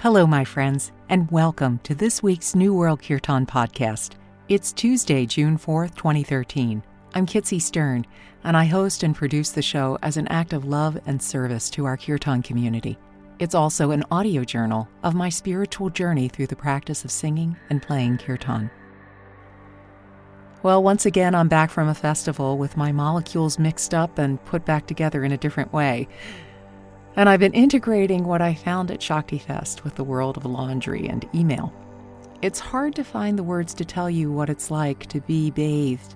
Hello, my friends, and welcome to this week's New World Kirtan podcast. It's Tuesday, June 4th, 2013. I'm Kitsy Stern, and I host and produce the show as an act of love and service to our Kirtan community. It's also an audio journal of my spiritual journey through the practice of singing and playing Kirtan. Well, once again, I'm back from a festival with my molecules mixed up and put back together in a different way. And I've been integrating what I found at Shakti Fest with the world of laundry and email. It's hard to find the words to tell you what it's like to be bathed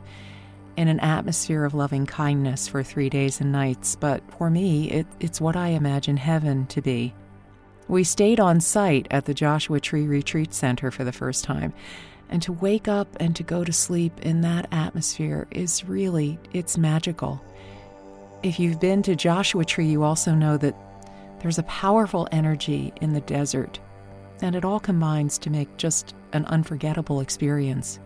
in an atmosphere of loving kindness for three days and nights, but for me, it, it's what I imagine heaven to be. We stayed on site at the Joshua Tree Retreat Center for the first time, and to wake up and to go to sleep in that atmosphere is really, it's magical. If you've been to Joshua Tree, you also know that there's a powerful energy in the desert, and it all combines to make just an unforgettable experience.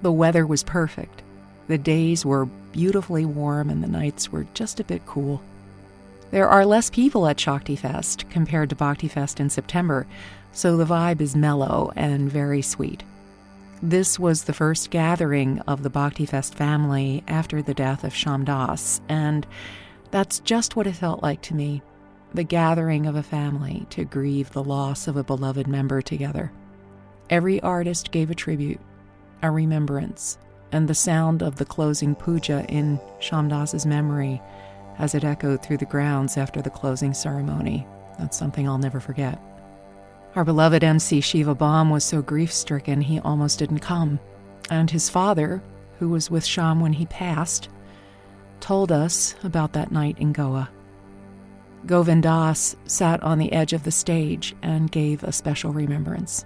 The weather was perfect. The days were beautifully warm and the nights were just a bit cool. There are less people at Shakti Fest compared to Bhakti Fest in September, so the vibe is mellow and very sweet. This was the first gathering of the Bhakti Fest family after the death of Shyamdas, and that's just what it felt like to me the gathering of a family to grieve the loss of a beloved member together. Every artist gave a tribute, a remembrance, and the sound of the closing puja in Shyamdas's memory as it echoed through the grounds after the closing ceremony. That's something I'll never forget. Our beloved MC Shiva Baum was so grief stricken he almost didn't come, and his father, who was with Sham when he passed, told us about that night in Goa. Govind Das sat on the edge of the stage and gave a special remembrance.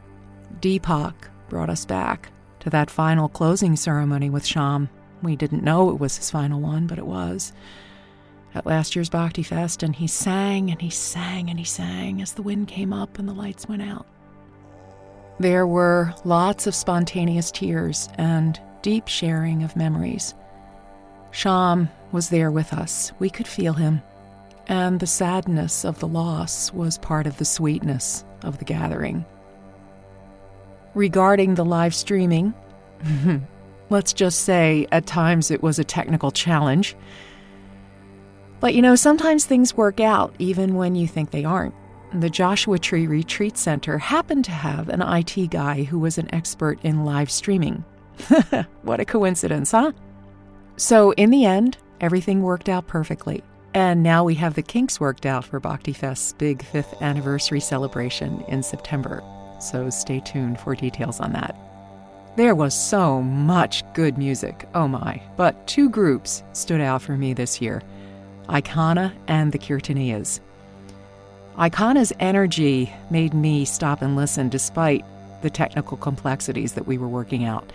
Deepak brought us back to that final closing ceremony with Sham. We didn't know it was his final one, but it was. At last year's Bhakti Fest, and he sang and he sang and he sang as the wind came up and the lights went out. There were lots of spontaneous tears and deep sharing of memories. Sham was there with us. We could feel him and the sadness of the loss was part of the sweetness of the gathering. Regarding the live streaming, let's just say at times it was a technical challenge. But you know, sometimes things work out even when you think they aren't. The Joshua Tree Retreat Center happened to have an IT guy who was an expert in live streaming. what a coincidence, huh? So, in the end, everything worked out perfectly. And now we have the kinks worked out for Bhakti Fest's big fifth anniversary celebration in September. So stay tuned for details on that. There was so much good music, oh my, but two groups stood out for me this year Icona and the Kirtaniyas. Icana's energy made me stop and listen despite the technical complexities that we were working out.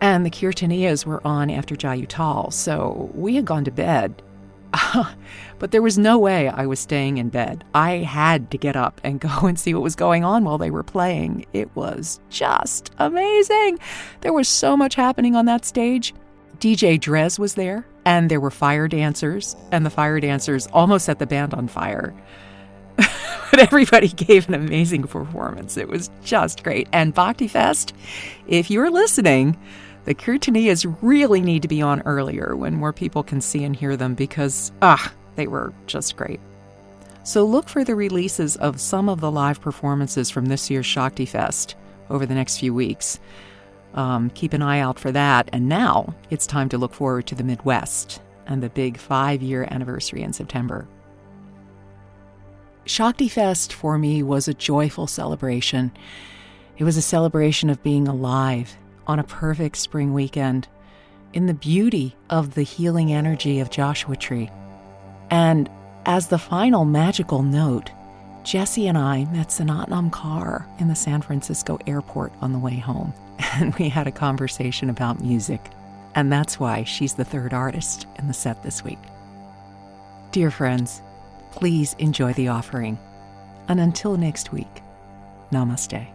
And the Kirtaniyas were on after Jai Uttal, so we had gone to bed but there was no way I was staying in bed. I had to get up and go and see what was going on while they were playing. It was just amazing. There was so much happening on that stage. DJ Drez was there, and there were fire dancers, and the fire dancers almost set the band on fire. but everybody gave an amazing performance. It was just great. And Bhakti Fest, if you're listening, the Kirtaniyas really need to be on earlier when more people can see and hear them because, ah, they were just great. So look for the releases of some of the live performances from this year's Shakti Fest over the next few weeks. Um, keep an eye out for that. And now it's time to look forward to the Midwest and the big five year anniversary in September. Shakti Fest for me was a joyful celebration. It was a celebration of being alive on a perfect spring weekend in the beauty of the healing energy of Joshua Tree. And as the final magical note, Jesse and I met Snatam Kaur in the San Francisco airport on the way home, and we had a conversation about music. And that's why she's the third artist in the set this week. Dear friends, please enjoy the offering. And until next week, namaste.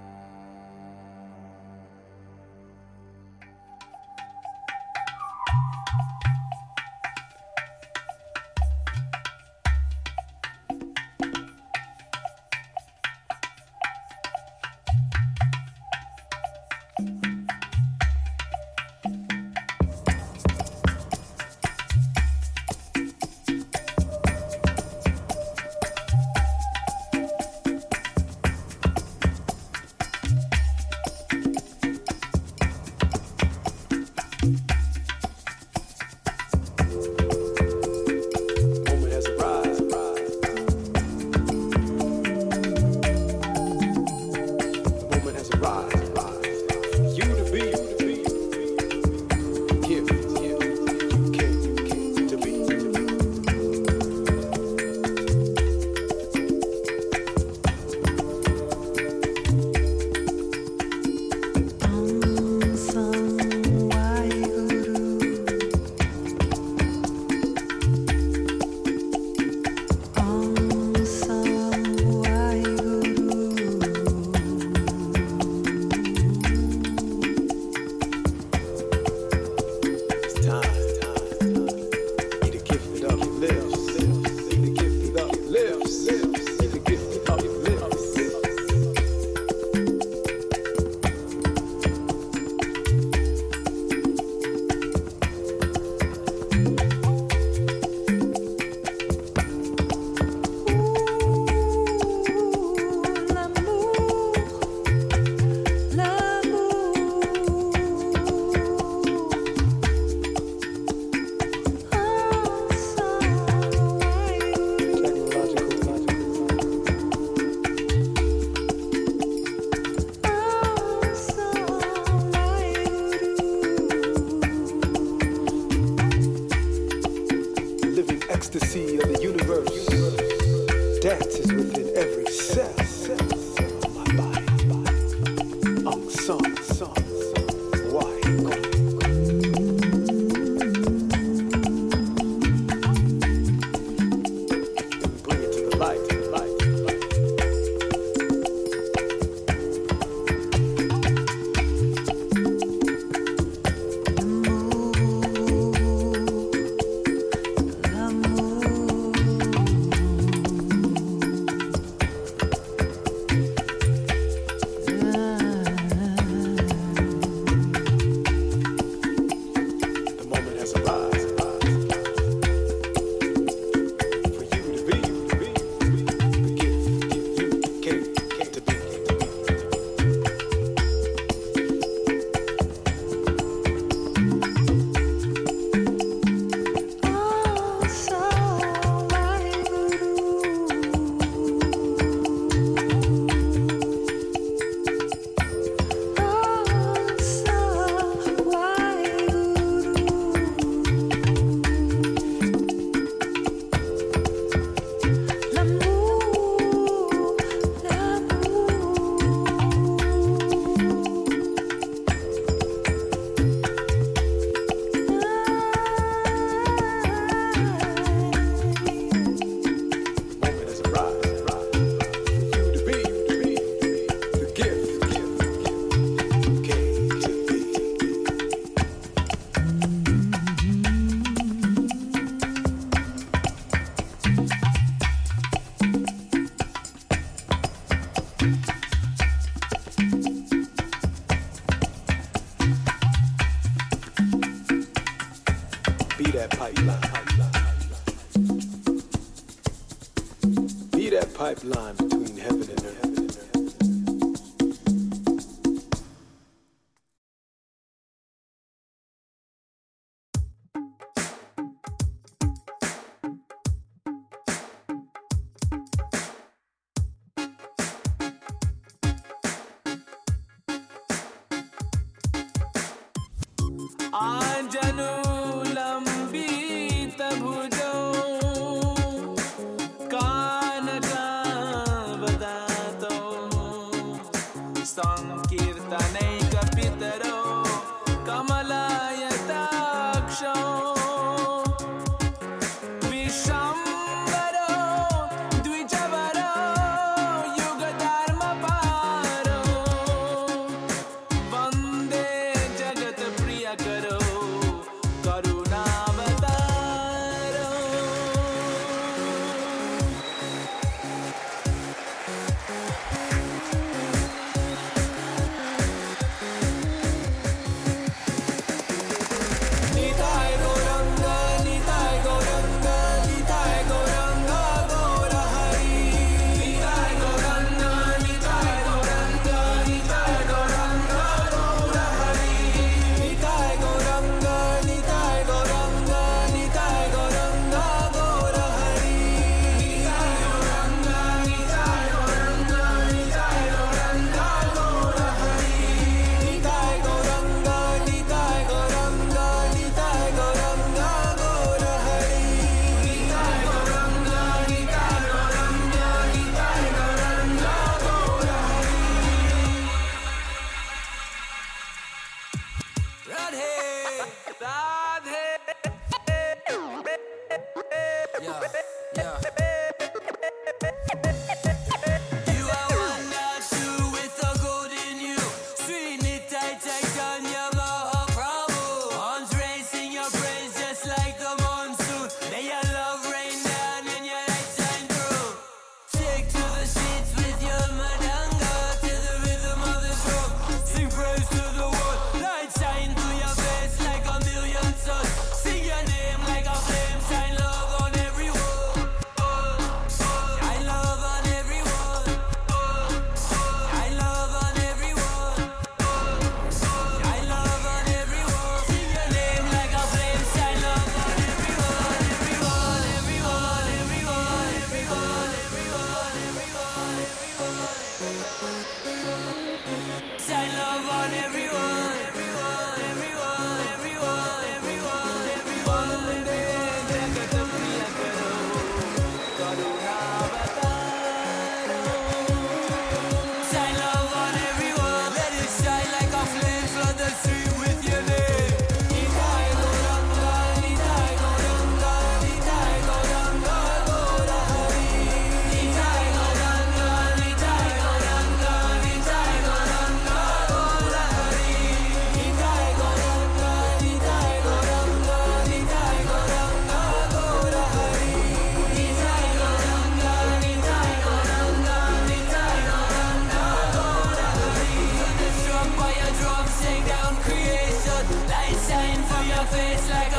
face like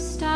lives